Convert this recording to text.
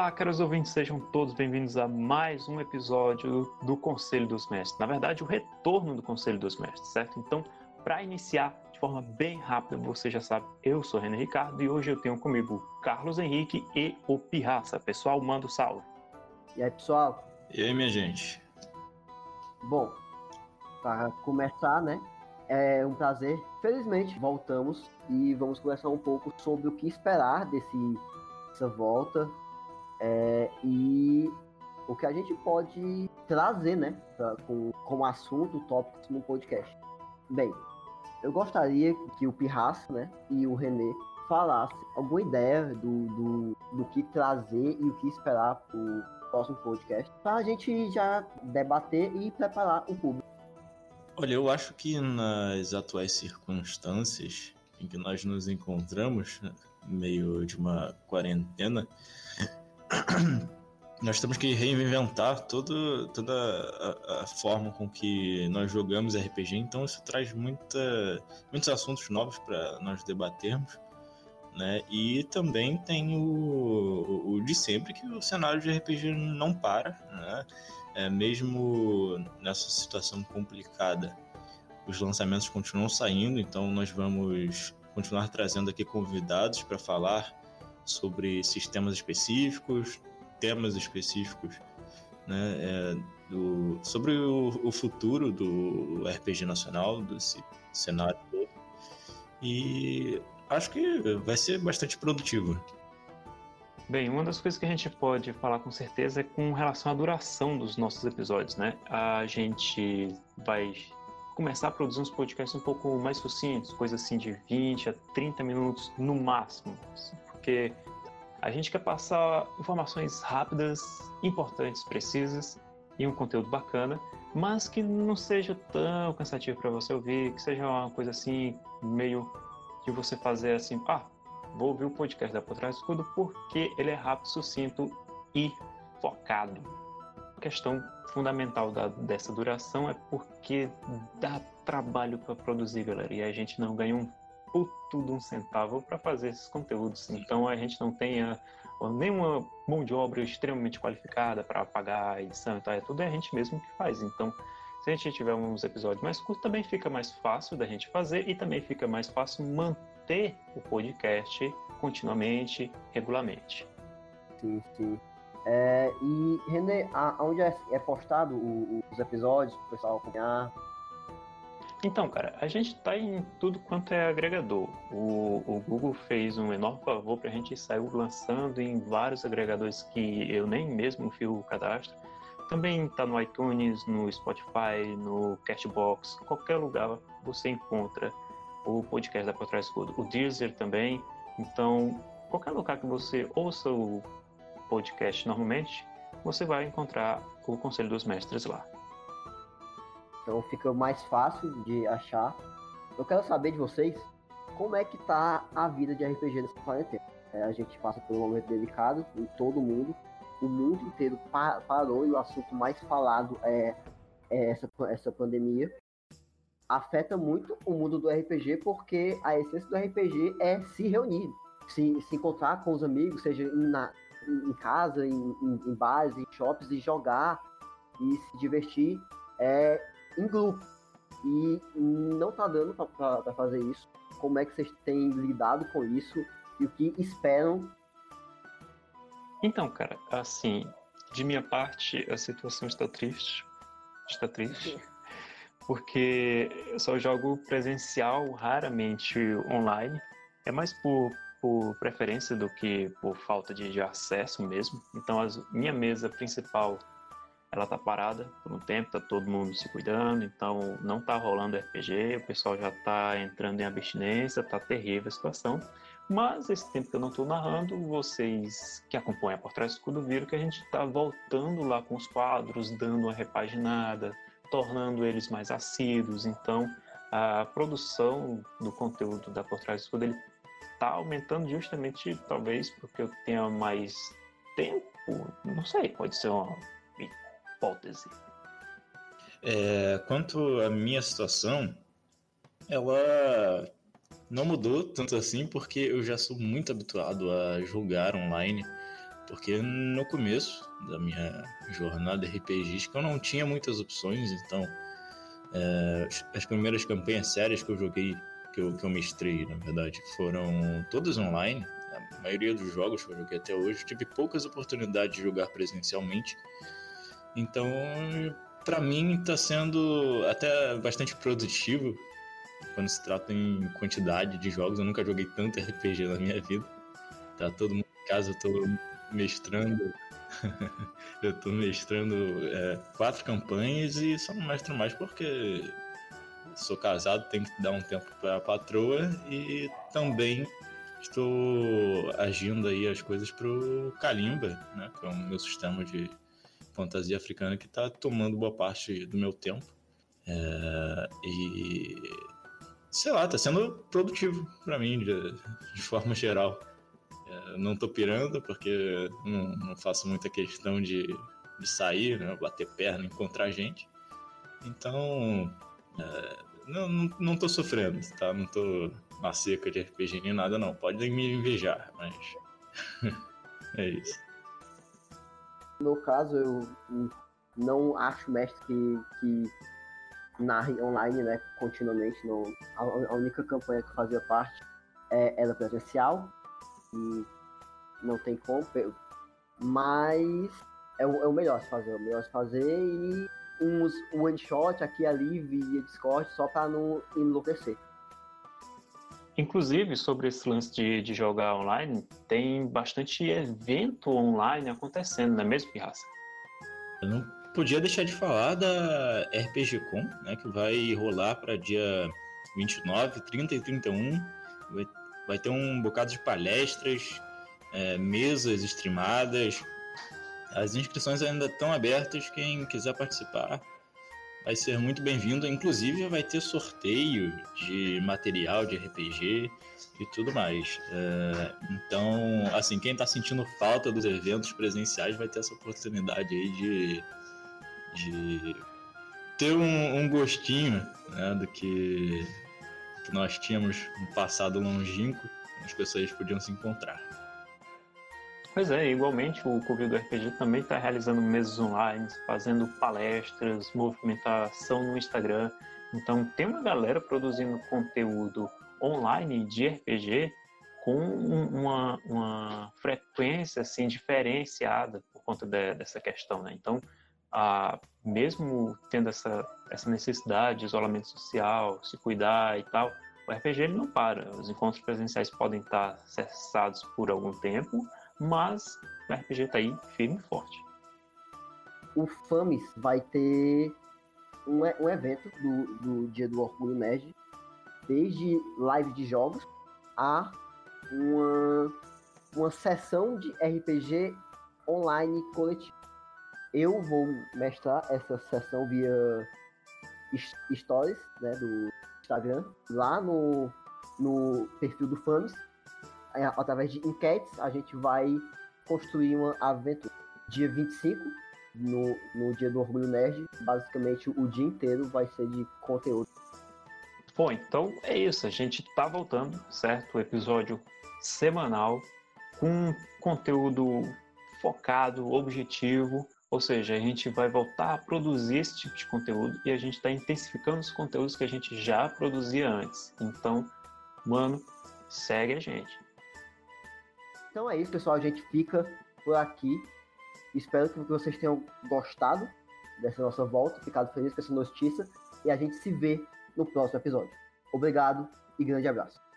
Olá, caros ouvintes, sejam todos bem-vindos a mais um episódio do Conselho dos Mestres. Na verdade, o retorno do Conselho dos Mestres, certo? Então, para iniciar de forma bem rápida, você já sabe, eu sou René Ricardo e hoje eu tenho comigo Carlos Henrique e o Pirraça. Pessoal, manda o salve. E aí, pessoal? E aí, minha gente? Bom, para começar, né? É um prazer. Felizmente, voltamos e vamos conversar um pouco sobre o que esperar desse, dessa volta é, e o que a gente pode trazer, né, pra, com, como assunto, tópicos no podcast. Bem, eu gostaria que o Pirraço, né, e o Renê falassem alguma ideia do, do, do que trazer e o que esperar pro próximo podcast, para a gente já debater e preparar o público. Olha, eu acho que nas atuais circunstâncias em que nós nos encontramos, né, meio de uma quarentena, nós temos que reinventar toda a, a, forma com que nós jogamos RPG, então isso traz muita, muitos assuntos novos para nós debatermos. Né? E também tem o, o, de sempre que o cenário de RPG não para, né? É, mesmo nessa situação complicada, os lançamentos continuam saindo, então nós vamos continuar trazendo aqui convidados para falar sobre sistemas específicos, temas específicos, né, é, do, sobre o, o, futuro do RPG nacional, desse cenário todo. E acho que vai ser bastante produtivo. Bem, uma das coisas que a gente pode falar com certeza é com relação à duração dos nossos episódios, né? A gente vai começar a produzir uns podcasts um pouco mais sucintos, coisas assim de 20 a 30 minutos no máximo porque a gente quer passar informações rápidas, importantes, precisas e um conteúdo bacana, mas que não seja tão cansativo para você ouvir, que seja uma coisa assim, meio de você fazer assim, ah, vou ouvir o podcast da Por Trás do Escudo porque ele é rápido, sucinto e focado. A questão fundamental da, dessa duração é porque dá trabalho para produzir, galera, e a gente não ganha um puto de um centavo para fazer esses conteúdos. Então a gente não tem a, nenhuma mão de obra extremamente qualificada para pagar a edição e tal, é tudo é a gente mesmo que faz. Então, se a gente tiver uns episódios mais curtos, também fica mais fácil da gente fazer e também fica mais fácil manter o podcast continuamente, regularmente. Sim, sim. É, e, René, aonde é, é postado os episódios para o pessoal acompanhar? Então, cara, a gente está em tudo quanto é agregador. O, o Google fez um enorme favor para a gente sair lançando em vários agregadores que eu nem mesmo fio o cadastro. Também está no iTunes, no Spotify, no Castbox, qualquer lugar você encontra o podcast da Por Escudo. O Deezer também. Então, qualquer lugar que você ouça o podcast normalmente, você vai encontrar o Conselho dos Mestres lá. Então fica mais fácil de achar. Eu quero saber de vocês como é que tá a vida de RPG nessa quarentena. É, a gente passa por um momento delicado em todo mundo. O mundo inteiro parou e o assunto mais falado é, é essa, essa pandemia. Afeta muito o mundo do RPG porque a essência do RPG é se reunir, se, se encontrar com os amigos, seja em, na, em casa, em, em, em bares, em shops, e jogar e se divertir. É, em grupo. E não tá dando para fazer isso. Como é que vocês têm lidado com isso e o que esperam? Então, cara, assim, de minha parte, a situação está triste. Está triste. Porque eu só jogo presencial, raramente online. É mais por, por preferência do que por falta de, de acesso mesmo. Então, a minha mesa principal ela tá parada por um tempo, tá todo mundo se cuidando, então não tá rolando RPG, o pessoal já tá entrando em abstinência, tá terrível a situação. Mas esse tempo que eu não estou narrando, vocês que acompanham por trás do escudo viram que a gente está voltando lá com os quadros, dando uma repaginada, tornando eles mais assíduos. Então, a produção do conteúdo da Por Trás do Escudo ele está aumentando justamente, talvez, porque eu tenha mais tempo. Não sei, pode ser uma hipótese. É, quanto à minha situação, ela não mudou tanto assim, porque eu já sou muito habituado a jogar online Porque no começo da minha jornada RPGística eu não tinha muitas opções, então é, as primeiras campanhas sérias que eu joguei, que eu, que eu mestrei, na verdade, foram todas online. A maioria dos jogos que eu joguei até hoje, tive poucas oportunidades de jogar presencialmente. Então, para mim, está sendo até bastante produtivo quando se trata em quantidade de jogos. Eu nunca joguei tanto RPG na minha vida. Tá todo mundo em casa, eu tô mestrando. eu tô mestrando é, quatro campanhas e só não mestro mais porque sou casado, tenho que dar um tempo para a patroa e também estou agindo aí as coisas pro Kalimba, né, que é o meu sistema de fantasia africana que está tomando boa parte do meu tempo. É, e sei lá, tá sendo produtivo para mim de, de, forma geral. É, não tô pirando porque não, não faço muita questão de, de sair, né, bater perna, encontrar gente. Então, é, não, não, não tô sofrendo, tá? Não tô na seca de RPG nem nada, não. Podem me invejar, mas. é isso. No caso, eu não acho mestre que, que narre online, né, continuamente. Não, a, única campanha que fazia parte é, era presencial e não tem como, mas é o, é o melhor se fazer, é o melhor se fazer e uns one shot aqui ali via Discord só para não enlouquecer. Inclusive, sobre esse lance de, de jogar online, tem bastante evento online acontecendo, não é mesmo, Pirraça? Eu não podia deixar de falar da RPG Com, né, que vai rolar para dia 29, 30 e 31. Vai, vai ter um bocado de palestras, é, mesas streamadas. As inscrições ainda estão abertas, quem quiser participar vai ser muito bem-vindo. Inclusive, vai ter sorteio de material de RPG e tudo mais. É, então, assim, quem está sentindo falta dos eventos presenciais vai ter essa oportunidade aí de, de ter um, um gostinho né, do que, que nós tínhamos no passado longínquo, as pessoas podiam se encontrar. Pois é, igualmente o Clube do RPG também está realizando mesas online, fazendo palestras, movimentação no Instagram. Então tem uma galera produzindo conteúdo online de RPG com uma, uma frequência assim diferenciada por conta de, dessa questão, né? Então, a, mesmo tendo essa, essa necessidade de isolamento social, se cuidar e tal, o RPG ele não para. Os encontros presenciais podem estar cessados por algum tempo, mas o RPG tá aí firme e forte. O FAMES vai ter um, um evento do, do Dia do Orgulho Nerd, desde live de jogos a uma, uma sessão de RPG online coletivo. Eu vou mestrar essa sessão via stories né, do Instagram, lá no, no perfil do FAMES, através de enquetes, a gente vai construir uma aventura. Dia 25, no, no dia do Orgulho Nerd, basicamente o dia inteiro vai ser de conteúdo. Bom, então é isso. A gente tá voltando, certo? O episódio semanal com conteúdo focado, objetivo. Ou seja, a gente vai voltar a produzir esse tipo de conteúdo e a gente está intensificando os conteúdos que a gente já produzia antes. Então, mano, segue a gente. Então é isso, pessoal. A gente fica por aqui. Espero que vocês tenham gostado dessa nossa volta, ficado feliz com essa notícia. E a gente se vê no próximo episódio. Obrigado e grande abraço.